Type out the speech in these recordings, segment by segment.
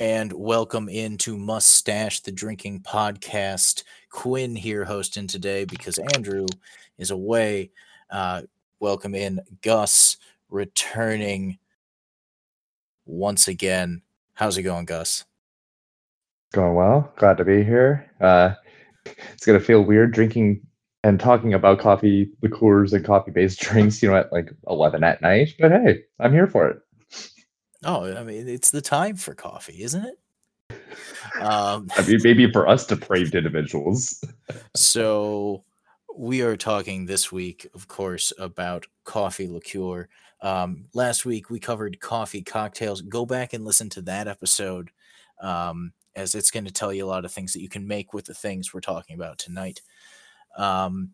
and welcome into Mustache, the drinking podcast. Quinn here hosting today because Andrew is away. Uh, welcome in Gus returning once again. How's it going, Gus? Going well. Glad to be here. Uh, it's gonna feel weird drinking and talking about coffee liqueurs and coffee based drinks, you know, at like eleven at night. But hey, I'm here for it. Oh, I mean, it's the time for coffee, isn't it? Um, I mean, maybe for us depraved individuals. so we are talking this week, of course, about coffee liqueur. Um, last week we covered coffee cocktails. Go back and listen to that episode, um, as it's going to tell you a lot of things that you can make with the things we're talking about tonight. Um,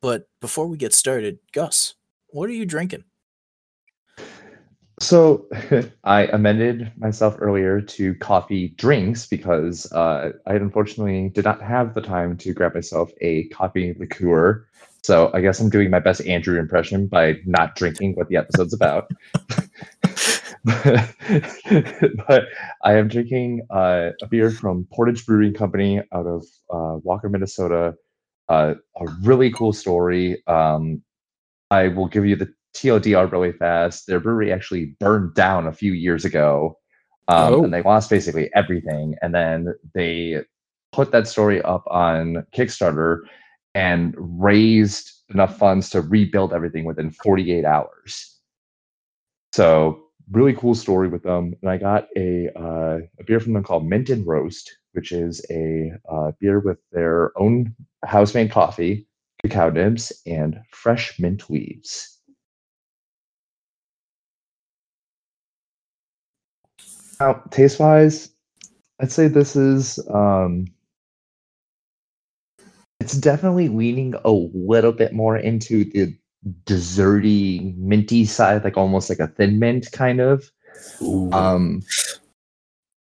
but before we get started, Gus, what are you drinking? So I amended myself earlier to coffee drinks because uh, I unfortunately did not have the time to grab myself a coffee liqueur. So I guess I'm doing my best Andrew impression by not drinking what the episode's about. but I am drinking uh, a beer from Portage Brewing Company out of uh, Walker, Minnesota. Uh, a really cool story. Um, I will give you the TLDR really fast. Their brewery actually burned down a few years ago, um, oh. and they lost basically everything. And then they put that story up on Kickstarter and raised enough funds to rebuild everything within 48 hours. So really cool story with them. And I got a uh, a beer from them called Mint and Roast, which is a uh, beer with their own house made coffee, cacao nibs, and fresh mint leaves. Now, taste wise, I'd say this is um, it's definitely leaning a little bit more into the desserty, minty side, like almost like a thin mint kind of. Ooh. Um,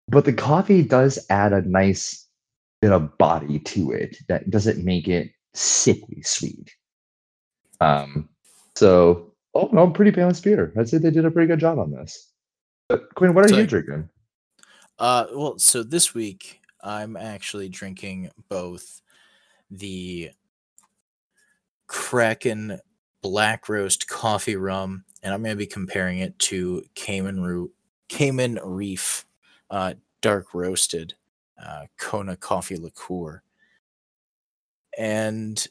but the coffee does add a nice bit of body to it that doesn't make it sickly sweet. Um, so, oh no, pretty balanced beer. I'd say they did a pretty good job on this. Quinn, what are so, you drinking? Uh, well, so this week I'm actually drinking both the Kraken Black Roast Coffee Rum, and I'm going to be comparing it to Cayman Root, Cayman Reef uh, Dark Roasted uh, Kona Coffee Liqueur. And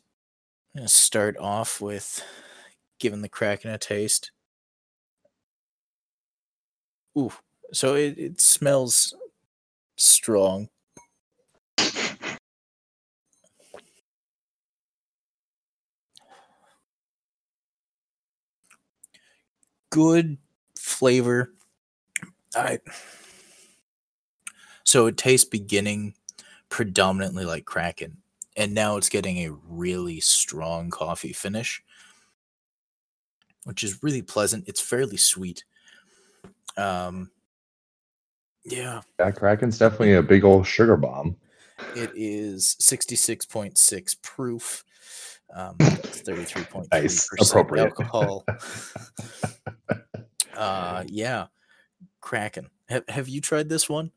I'm going to start off with giving the Kraken a taste. Ooh, so it, it smells strong. Good flavor. I so it tastes beginning predominantly like Kraken, and now it's getting a really strong coffee finish, which is really pleasant. It's fairly sweet. Um, yeah. Yeah, Kraken's definitely a big old sugar bomb. It is 66.6 proof. Um, 33.3% nice. Appropriate. alcohol. uh, yeah. Kraken. Have, have you tried this one?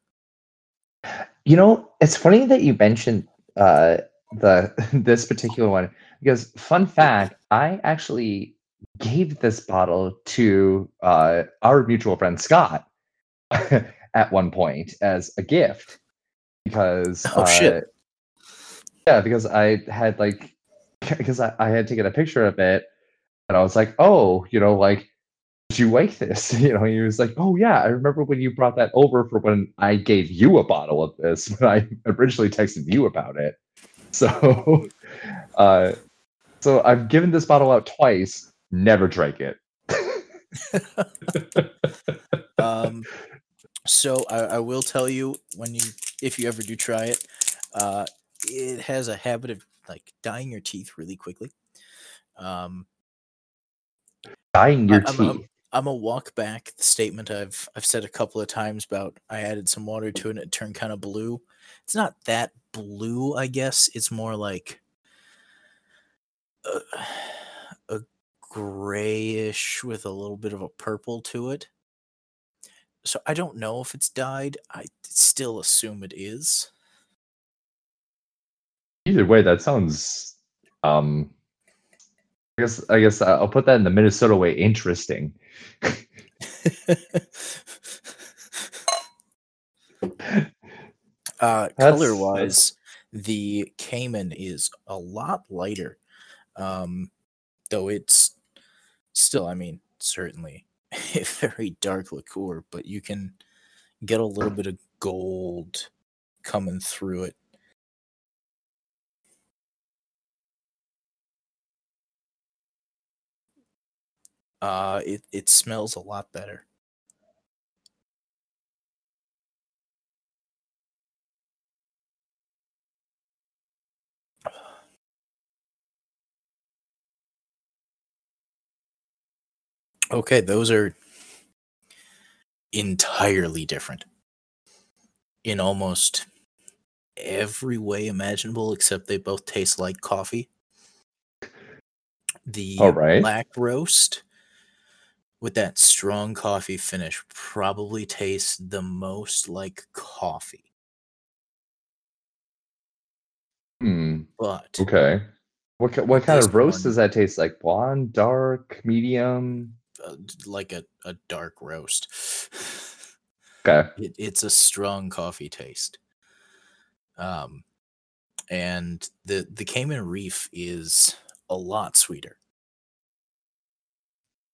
You know, it's funny that you mentioned uh, the this particular one because fun fact, I actually gave this bottle to uh, our mutual friend Scott at one point as a gift because oh uh, shit. Yeah because I had like because I, I had taken a picture of it and I was like oh you know like did you like this? You know he was like oh yeah I remember when you brought that over for when I gave you a bottle of this when I originally texted you about it. So uh so I've given this bottle out twice never drank it. um, so I, I, will tell you when you, if you ever do try it, uh, it has a habit of like dyeing your teeth really quickly. Um, dyeing your I, teeth. I'm, I'm, I'm a walk back the statement I've I've said a couple of times about I added some water to it and it turned kind of blue. It's not that blue, I guess. It's more like. Grayish with a little bit of a purple to it. So I don't know if it's dyed. I still assume it is. Either way, that sounds. Um, I guess I guess I'll put that in the Minnesota way. Interesting. uh, color wise, the Cayman is a lot lighter. Um, though it's still, I mean, certainly a very dark liqueur, but you can get a little bit of gold coming through it. Uh, it, it smells a lot better. Okay, those are entirely different in almost every way imaginable, except they both taste like coffee. The All right. black roast with that strong coffee finish probably tastes the most like coffee. Hmm. But Okay. What what kind of roast one- does that taste like? Blonde, dark, medium? Uh, like a, a dark roast. Okay. it, it's a strong coffee taste. Um, and the the Cayman Reef is a lot sweeter.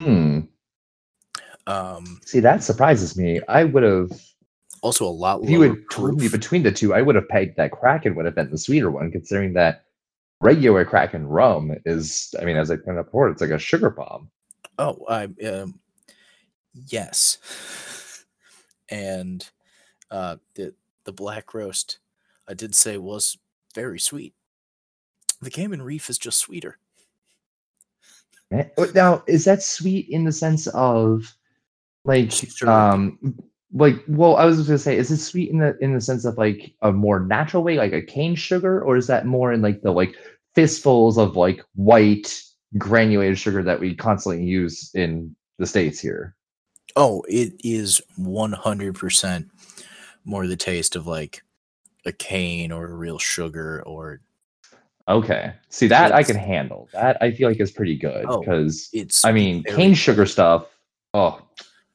Hmm. Um, See, that surprises me. I would have. also a lot If you had told me between the two, I would have pegged that Kraken would have been the sweeter one, considering that regular Kraken rum is. I mean, as I pointed out before, it's like a sugar bomb. Oh, I um, yes, and uh, the the black roast I did say was very sweet. The Cayman Reef is just sweeter. Eh, Now, is that sweet in the sense of like um like well, I was just gonna say, is it sweet in the in the sense of like a more natural way, like a cane sugar, or is that more in like the like fistfuls of like white granulated sugar that we constantly use in the states here? Oh, it is one hundred percent more the taste of like a cane or a real sugar or Okay, see that I can handle. That I feel like is pretty good Oh, because it's. I mean cane sugar stuff. Oh,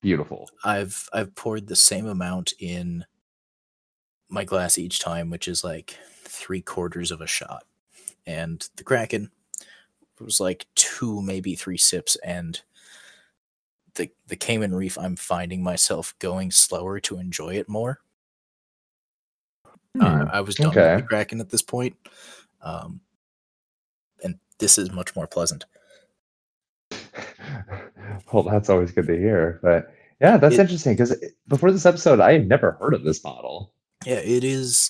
beautiful. I've I've poured the same amount in my glass each time, which is like three quarters of a shot. And the Kraken was like two, maybe three sips, and the the Cayman Reef, I'm finding myself going slower to enjoy it more. Uh, I was done with okay. the Kraken at this point, um, and this is much more pleasant. well, that's always good to hear. But yeah, that's It- interesting because before this episode, I had never heard of this bottle. Yeah, it is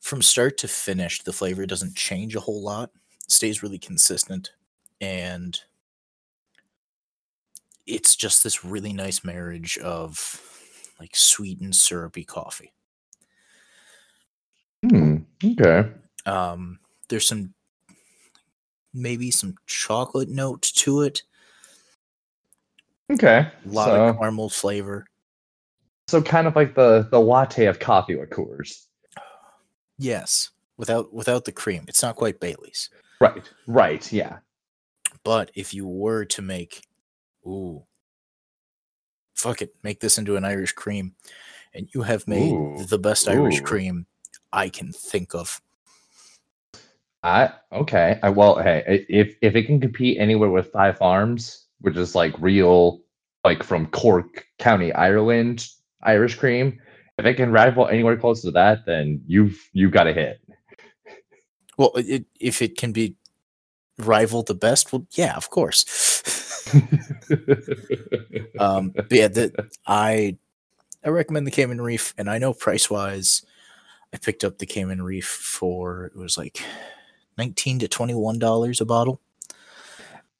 from start to finish, the flavor doesn't change a whole lot. Stays really consistent and it's just this really nice marriage of like sweet and syrupy coffee. Hmm. Okay. Um there's some maybe some chocolate note to it, Okay. a lot so, of caramel flavor. so kind of like the the latte of coffee liqueurs. Yes, without without the cream. It's not quite Bailey's. Right. Right. Yeah. But if you were to make, ooh, fuck it, make this into an Irish cream, and you have made Ooh, the best Irish cream I can think of. I okay. I well, hey, if if it can compete anywhere with Five Farms, which is like real, like from Cork County, Ireland, Irish cream, if it can rival anywhere close to that, then you've you've got a hit. Well, it, if it can be rival the best, well, yeah, of course. um, but yeah, the, I I recommend the Cayman Reef, and I know price wise, I picked up the Cayman Reef for it was like nineteen to twenty one dollars a bottle.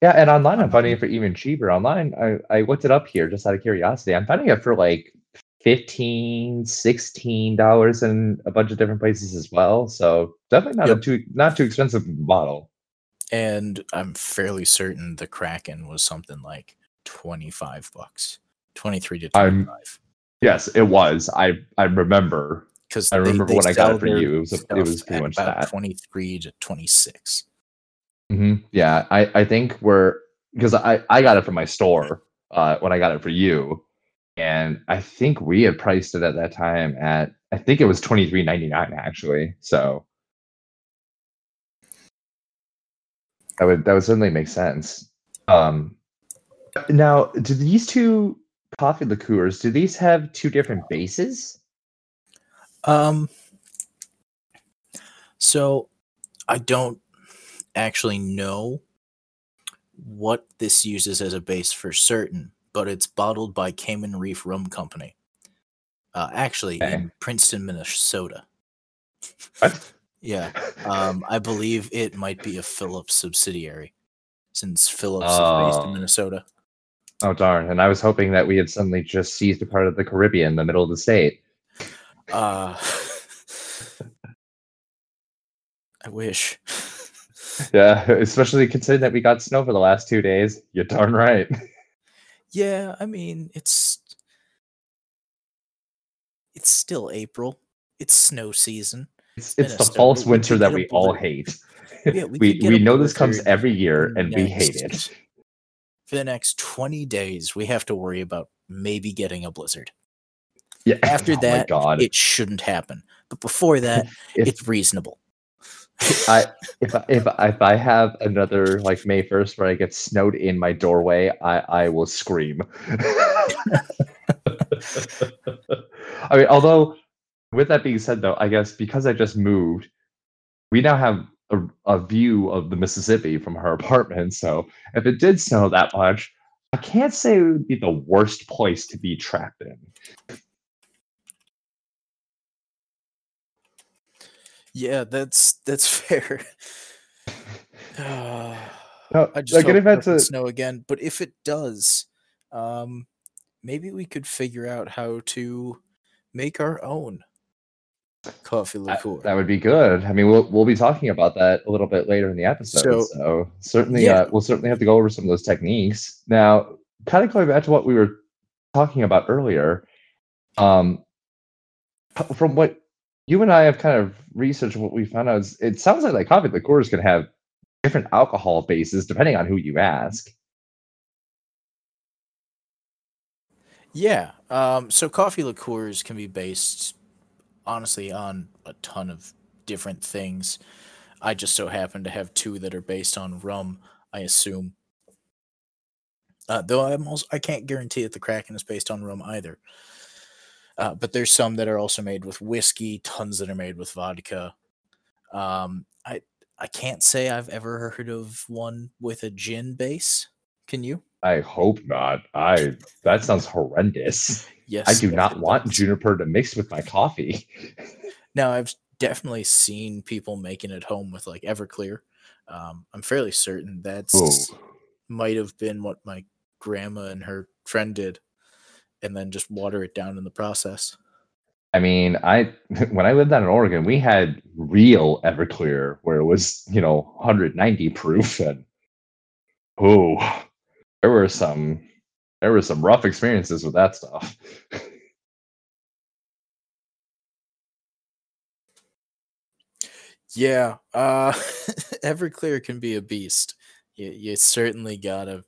yeah, and online I'm finding Um, it for even cheaper. Online, I I looked it up here just out of curiosity. I'm finding it for like 15 16 dollars in a bunch of different places as well. So definitely not Yep. a too not too expensive model and I'm fairly certain the Kraken was something like 25 bucks, 23 to I'm- 25. Yes, it was. I I remember. because I remember when I got it for you, it was a- it was pretty much that. 23 to 26 hmm Yeah, I I think we're because I I got it from my store uh, when I got it for you, and I think we had priced it at that time at I think it was twenty three ninety nine actually. So that would that would certainly make sense. Um, now, do these two coffee liqueurs do these have two different bases? um so i don't actually know what this uses as a base for certain but it's bottled by cayman reef rum company uh, actually Okay. in princeton minnesota What? yeah um i believe it might be a phillips subsidiary since phillips is based in Oh. minnesota Oh darn! And I was hoping that we had suddenly just seized a part of the Caribbean in the middle of the state. uh i wish Yeah, especially considering that we got snow for the last two days. You're darn right. Yeah, I mean, it's it's still April. It's snow season. It's, it's the false winter that we all hate. Yeah, we we we know this comes every year and we hate it. For the next 20 days, we have to worry about maybe getting a blizzard. Yeah. After oh that. It shouldn't happen. But before that, it's reasonable. I if I- if I- if I have another like May first where I get snowed in my doorway, I I will scream. I mean, although with that being said, though, I guess because I just moved, we now have a, a view of the Mississippi from her apartment. So if it did snow that much, I can't say it would be the worst place to be trapped in. Yeah, that's that's fair. Uh, No, I just like hope it doesn't snow again. But if it does, um, maybe we could figure out how to make our own coffee That, liqueur. that would be good. I mean, we'll we'll be talking about that a little bit later in the episode. So- So, certainly, Yeah. uh, we'll certainly have to go over some of those techniques. Now, kind of going back to what we were talking about earlier, um, from what you and I have kind of researched, what we found out is it sounds like like coffee liqueurs can have different alcohol bases depending on who you ask. Yeah. Um, so coffee liqueurs can be based, honestly, on a ton of different things. I just so happen to have two that are based on rum. I assume. Uh, though I'm also, I can't guarantee that the Kraken is based on rum either. Uh, but there's some that are also made with whiskey, tons that are made with vodka. Um, I I can't say I've ever heard of one with a gin base. Can you? I hope not. I that sounds horrendous. Yes. I do not want does. juniper to mix with my coffee. Now I've definitely seen people making it home with like Everclear. Um, I'm fairly certain that's Ooh. might have been what my grandma and her friend did, and then just water it down in the process. I mean, I when I lived down in Oregon, we had real Everclear where it was, you know, 190 proof and oh, there were some there were some rough experiences with that stuff. Yeah, uh, Everclear can be a beast. You, you certainly gotta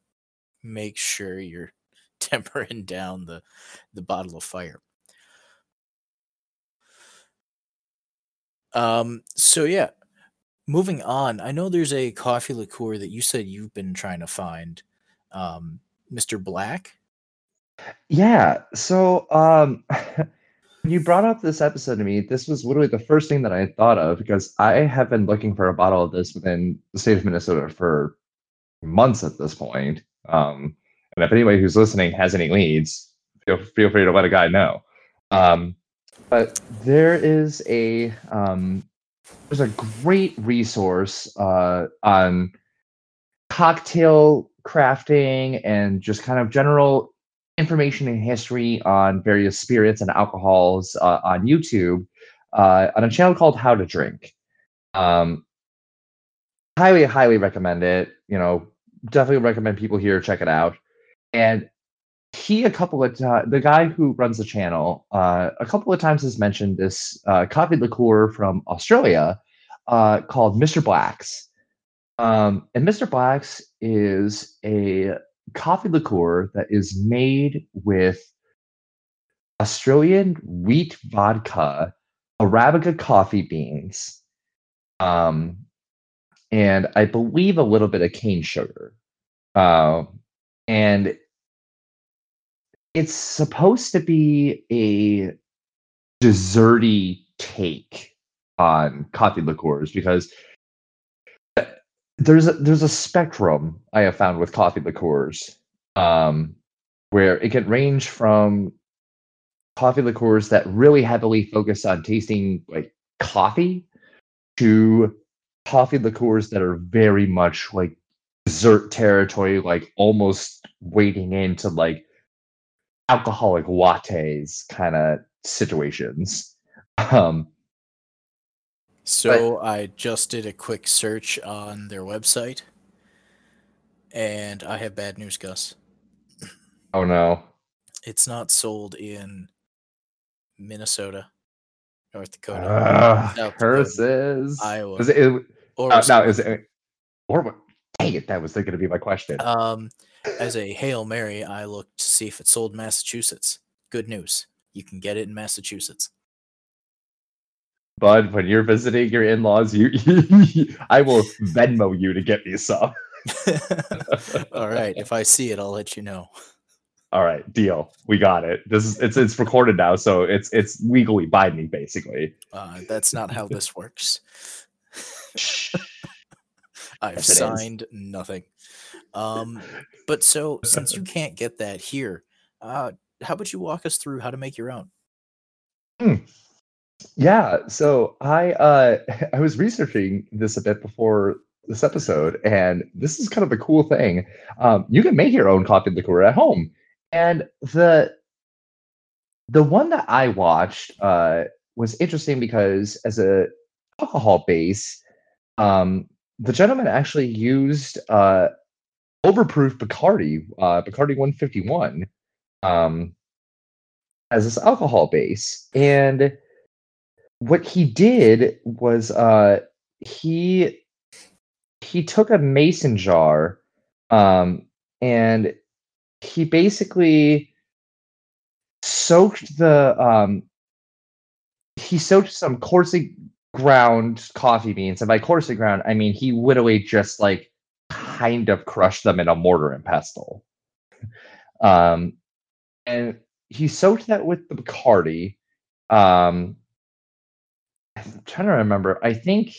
make sure you're tempering down the the bottle of fire. Um, so yeah, moving on. I know there's a coffee liqueur that you said you've been trying to find, um, Mr. Black. Yeah, so um you brought up this episode to me, this was literally the first thing that I thought of because I have been looking for a bottle of this within the state of Minnesota for months at this point. Um, and if anybody who's listening has any leads, feel feel free to let a guy know. Um, but there is a um, there's a great resource uh, on cocktail crafting and just kind of general information and history on various spirits and alcohols uh, on YouTube uh, on a channel called How to Drink. Um, highly, highly recommend it. You know, definitely recommend people here check it out. And he a couple of the guy who runs the channel, uh, a couple of times has mentioned this uh, coffee liqueur from Australia uh, called Mr. Black's. Um, and Mr. Black's is a coffee liqueur that is made with Australian wheat vodka, Arabica coffee beans, um, and I believe a little bit of cane sugar. Uh, and it's supposed to be a desserty take on coffee liqueurs because uh, there's a, there's a spectrum I have found with coffee liqueurs um, where it can range from coffee liqueurs that really heavily focus on tasting like coffee to coffee liqueurs that are very much like dessert territory, like almost wading into like alcoholic lattes kind of situations. Um, so I just did a quick search on their website, and I have bad news, Gus. Oh no! It's not sold in Minnesota, North Dakota, uh, South curses. Dakota, Iowa, is it, it or uh, no, is it or dang it, that was going to be my question. Um, as a hail mary, I looked to see if it sold in Massachusetts. Good news, you can get it in Massachusetts. Bud, when you're visiting your in-laws, you, I will Venmo you to get me some. All right, if I see it, I'll let you know. All right, deal. We got it. This is it's it's recorded now, so it's it's legally binding, basically. Uh, that's not how this works. I've Yes, it is. signed nothing. Um, but so since you can't get that here, uh, how about you walk us through how to make your own? Yeah, so I uh I was researching this a bit before this episode, and this is kind of a cool thing. Um, you can make your own coffee liqueur at home, and the the one that I watched uh was interesting because as a alcohol base, um, the gentleman actually used uh overproof Bacardi, uh Bacardi 151, um, as this alcohol base, and what he did was uh he he took a mason jar um and he basically soaked the um he soaked some coarsely ground coffee beans. And by coarsely ground i mean he literally just like kind of crushed them in a mortar and pestle um and he soaked that with the bacardi um I'm trying to remember. I think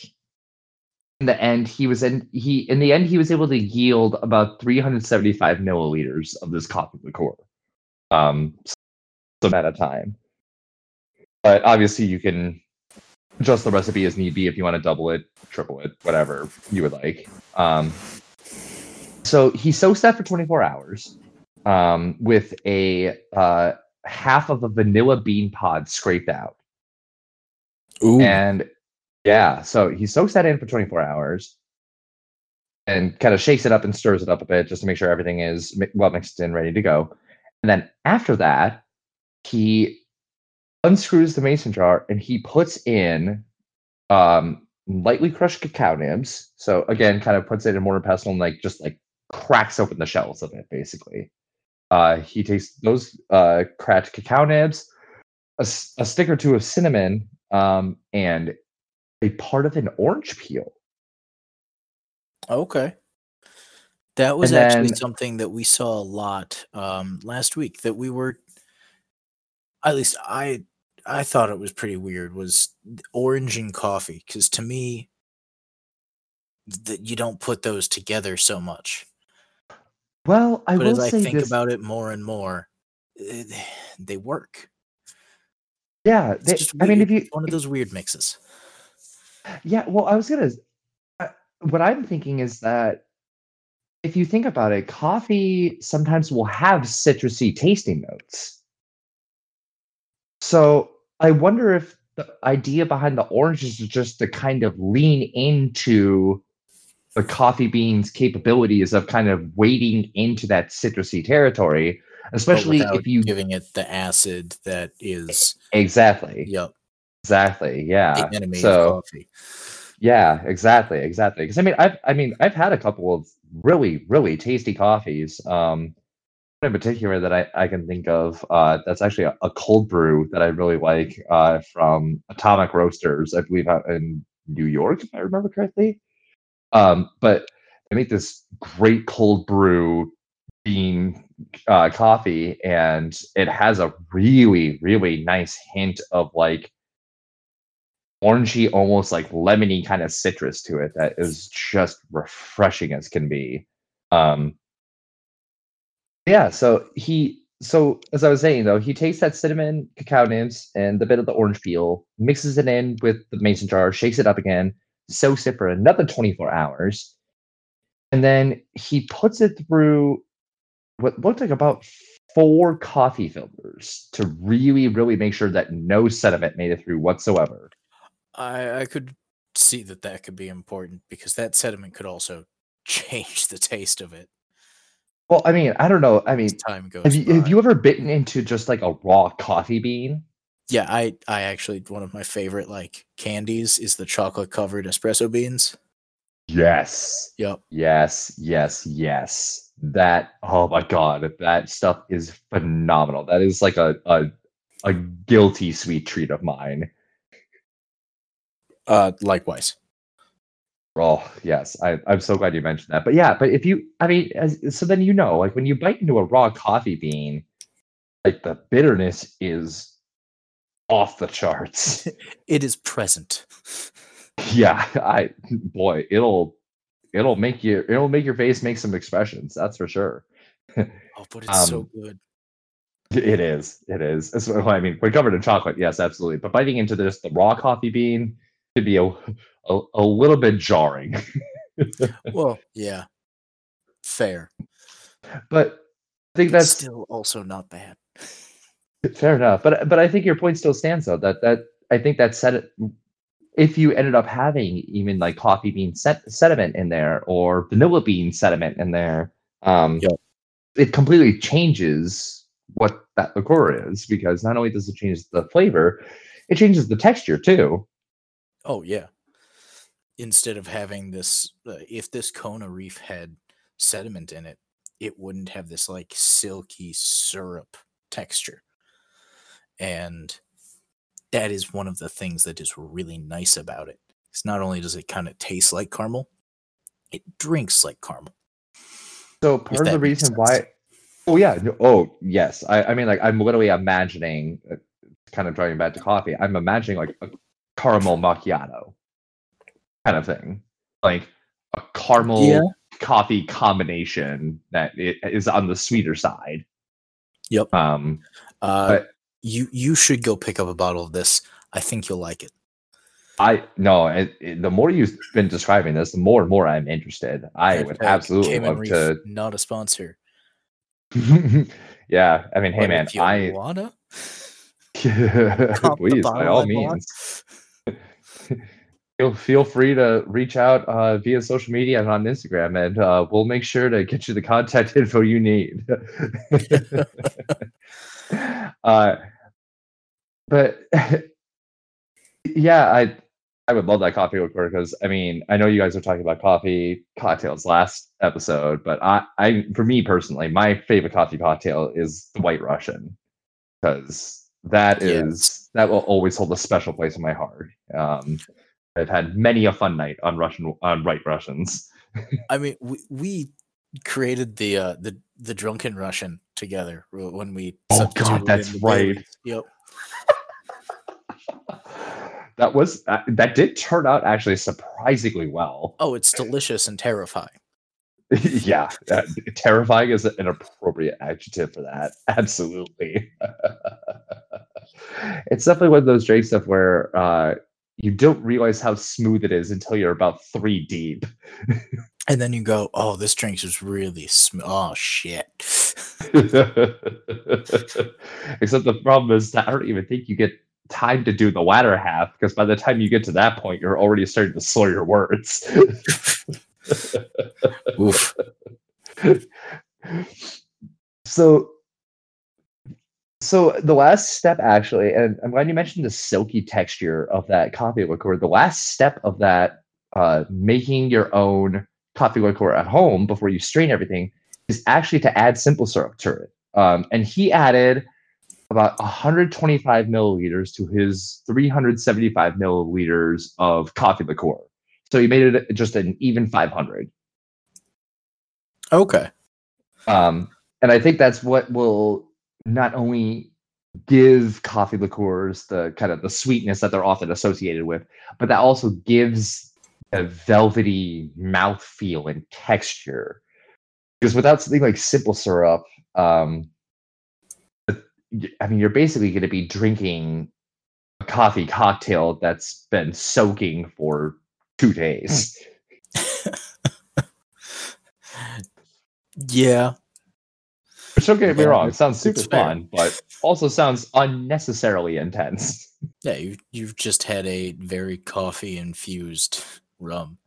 in the end he was in he in the end he was able to yield about 375 milliliters of this coffee liqueur. Um some at a time. But obviously you can adjust the recipe as need be if you want to double it, triple it, whatever you would like. Um so he soaks that for 24 hours um, with a uh, half of a vanilla bean pod scraped out. Ooh, And yeah, so he soaks that in for 24 hours and kind of shakes it up and stirs it up a bit just to make sure everything is well mixed in, ready to go. And then after that, he unscrews the mason jar and he puts in um, lightly crushed cacao nibs. So again, kind of puts it in mortar pestle and like just like cracks open the shells of it, basically. Uh, he takes those uh, cracked cacao nibs, a stick or two of cinnamon, um, and a part of an orange peel. okay. That was And actually something that we saw a lot um, last week. That we were, at least I, I thought it was pretty weird. Was orange and coffee? Because to me, that you don't put those together so much. Well, I But will as I think this. about it more and more, they work. yeah, they- I mean, if you It's one of those weird mixes. Yeah, well, I was gonna. uh, What I'm thinking is that if you think about it, coffee sometimes will have citrusy tasting notes. So I wonder if the idea behind the oranges is just to kind of lean into the coffee beans' capabilities of kind of wading into that citrusy territory, especially if you giving it the acid that is exactly, yep exactly, yeah. So of coffee. yeah, exactly, exactly. Because I mean, I've I mean, I've had a couple of really really tasty coffees. Um, in particular that I, I can think of uh, that's actually a, a cold brew that I really like uh, from Atomic Roasters, I believe out in New York, if I remember correctly. Um, but they make this great cold brew bean uh, coffee, and it has a really, really nice hint of like orangey, almost like lemony kind of citrus to it that is just refreshing as can be. Um, yeah, so he so as I was saying though, he takes that cinnamon cacao nibs and the bit of the orange peel, mixes it in with the mason jar, shakes it up again, soaks it for another 24 hours, and then he puts it through what looked like about four coffee filters to really, really make sure that no sediment made it through whatsoever. I I could see that that could be important because that sediment could also change the taste of it Well, I mean, I don't know. I as mean, time goes have you have you ever bitten into just like a raw coffee bean? Yeah, I I actually one of my favorite like candies is the chocolate covered espresso beans. Yes. Yep. Yes, yes, yes. That oh my god, that stuff is phenomenal. That is like a a, a guilty sweet treat of mine. Uh likewise. Oh yes, I, I'm so glad you mentioned that. But yeah, but if you, I mean, as, so then you know, like when you bite into a raw coffee bean, like the bitterness is off the charts. It is present. yeah, I boy, it'll it'll make you it'll make your face make some expressions. That's for sure. Oh, but it's so Um, good. It is. It is. What- I mean, we're covered in chocolate. Yes, absolutely. But biting into this, the raw coffee bean could be a a, a little bit jarring. Well, yeah. Fair. but I think that's still also not bad. fair enough. But but I think your point still stands though. That that I think that said. If you ended up having even like coffee bean set, sediment in there or vanilla bean sediment in there, um, it completely changes what that liqueur is because not only does it change the flavor, it changes the texture too. Oh yeah. Instead of having this, uh, if this Kona Reef had sediment in it, it wouldn't have this like silky syrup texture. And that is one of the things that is really nice about it. It's not only does it kind of taste like caramel, it drinks like caramel. So part of the reason why, oh yeah, oh yes, I, I mean like I'm literally imagining, uh, kind of driving back to coffee. I'm imagining like a caramel macchiato, kind of thing, like a caramel Yeah. coffee combination that is on the sweeter side. Yep. Um, Uh, But- you you should go pick up a bottle of this. I think you'll like it. I no, it, it- the more you've been describing this, the more and more I'm interested. I would Hashtag absolutely Cayman love Reef, to. Not a sponsor. yeah, I mean, hey but man, I wanna, please by all I means. feel feel free to reach out uh, via social media and on Instagram, and uh, we'll make sure to get you the contact info you need. Uh, but yeah, I I would love that coffee liqueur because I mean I know you guys are talking about coffee cocktails last episode, but I I for me personally, my favorite coffee cocktail is the White Russian because that is that will always hold a special place in my heart. Um, I've had many a fun night on Russian on White Russians. I mean, we, we created the uh, the the drunken Russian together when we. Oh, God, that's right. Yep. that was uh, that did turn out actually surprisingly well. Oh, it's delicious and terrifying. yeah, uh, terrifying is an appropriate adjective for that. Absolutely. it's definitely one of those drinks stuff where uh, you don't realize how smooth it is until you're about three deep. And then you go, "Oh, this drink is really sm- oh shit." Except the problem is that I don't even think you get time to do the latter half because by the time you get to that point, you're already starting to slur your words. Oof. so So the last step actually, and I'm glad you mentioned the silky texture of that coffee liqueur. The last step of that, uh, making your own coffee liqueur at home before you strain everything, is actually to add simple syrup to it. Um, and he added about 125 milliliters to his 375 milliliters of coffee liqueur. So he made it just an even 500. Okay. Um, and I think that's what will not only give coffee liqueurs the kind of the sweetness that they're often associated with, but that also gives a velvety mouth feel and texture. Because without something like simple syrup, um, I mean, you're basically going to be drinking a coffee cocktail that's been soaking for two days. yeah, Which don't get me wrong, it sounds super fun, but also sounds unnecessarily intense. yeah. You you've just had a very coffee infused rum.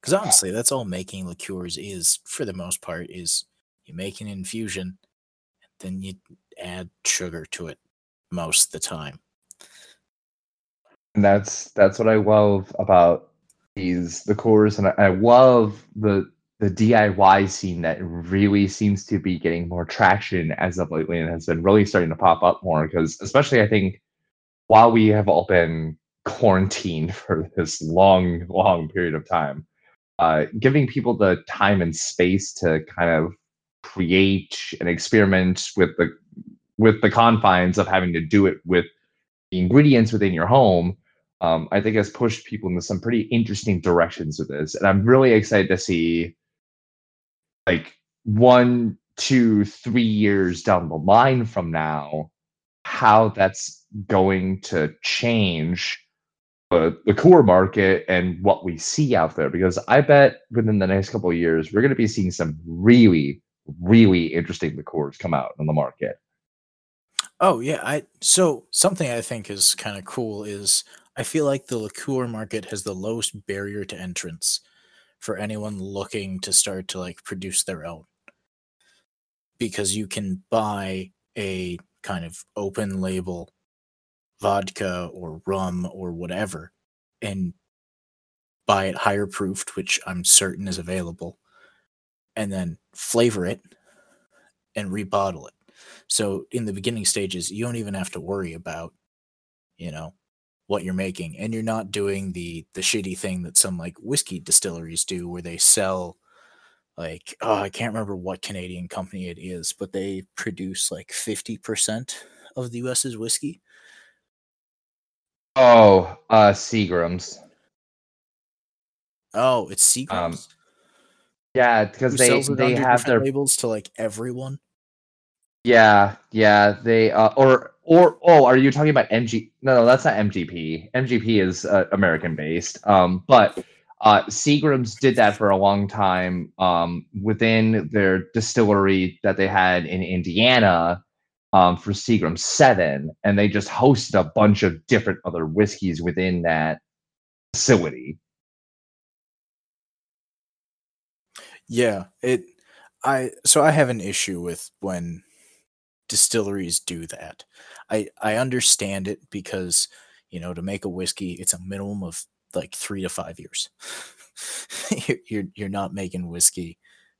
Because honestly, that's all making liqueurs is for the most part is you make an infusion, then you add sugar to it most of the time. And that's that's what I love about these the cores, and I, I love the the DIY scene that really seems to be getting more traction as of lately, and has been really starting to pop up more. Because especially, I think while we have all been quarantined for this long, long period of time, uh, giving people the time and space to kind of create and experiment with the with the confines of having to do it with the ingredients within your home um, I think has pushed people into some pretty interesting directions with this. And I'm really excited to see like one, two, three years down the line from now, how that's going to change the, core market and what we see out there. Because I bet within the next couple of years, we're going to be seeing some really, really interesting liqueurs come out on the market. Oh yeah, I so something I think is kind of cool is I feel like the liqueur market has the lowest barrier to entrance for anyone looking to start to like produce their own because you can buy a kind of open label vodka or rum or whatever and buy it higher proofed, which I'm certain is available, and then flavor it and rebottle it. So in the beginning stages, you don't even have to worry about, you know, what you're making, and you're not doing the the shitty thing that some like whiskey distilleries do, where they sell like oh I can't remember what Canadian company it is, but they produce like fifty percent of the U.S.'s whiskey. Oh, uh, Seagram's. Oh, it's Seagram's. Um, Yeah, because who they they have their labels to like everyone. Yeah, yeah, they uh, or or oh, are you talking about MG? No, no, that's not MGP. MGP is uh, American based. Um, but uh, Seagram's did that for a long time um, within their distillery that they had in Indiana um, for Seagram Seven, and they just hosted a bunch of different other whiskeys within that facility. Yeah, it. I so I have an issue with when distilleries do that. I I understand it because you know to make a whiskey, it's a minimum of like three to five years. you're you're you're not making whiskey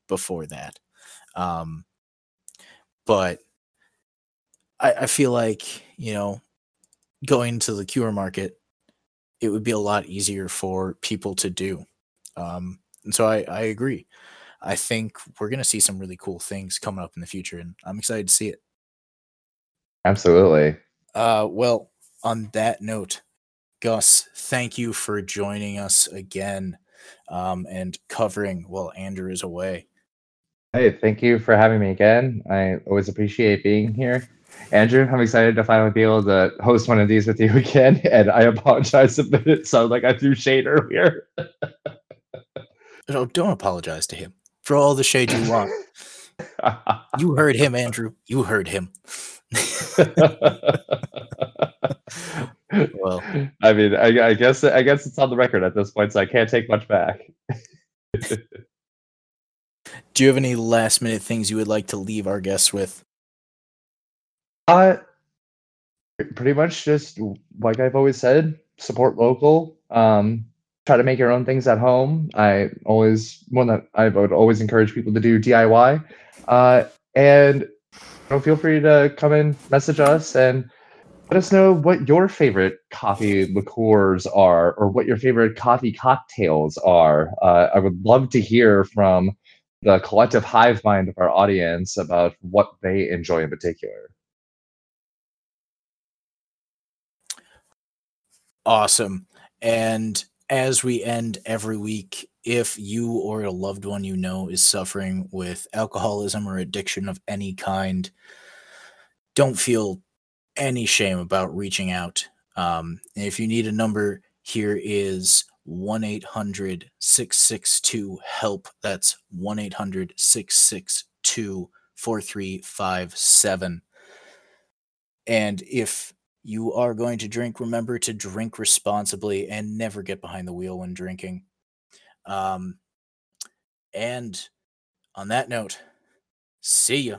before that. Um, but I, I feel like you know going to liqueur market, it would be a lot easier for people to do. Um, and so I, I agree. I think we're going to see some really cool things coming up in the future, and I'm excited to see it. Absolutely. Uh, well, on that note, Gus, thank you for joining us again um, and covering while Andrew is away. Hey, thank you for having me again. I always appreciate being here. Andrew, I'm excited to finally be able to host one of these with you again. And I apologize if it sounded like I threw shade earlier. Oh, don't apologize to him for all the shade you want. You heard him, Andrew. You heard him. Well. I mean, I, I guess I guess it's on the record at this point, so I can't take much back. Do you have any last minute things you would like to leave our guests with? Uh, pretty much just like I've always said, support local. Um, try to make your own things at home. I always one that I would always encourage people to do DIY. Uh, and you know, feel free to come and message us and let us know what your favorite coffee liqueurs are or what your favorite coffee cocktails are. Uh, I would love to hear from the collective hive mind of our audience about what they enjoy in particular. Awesome. And as we end every week, if you or a loved one you know is suffering with alcoholism or addiction of any kind, don't feel any shame about reaching out. Um, if you need a number, here is 1 800 662 HELP. That's 1 800 662 4357. And if you are going to drink, remember to drink responsibly and never get behind the wheel when drinking. Um, and on that note, see ya.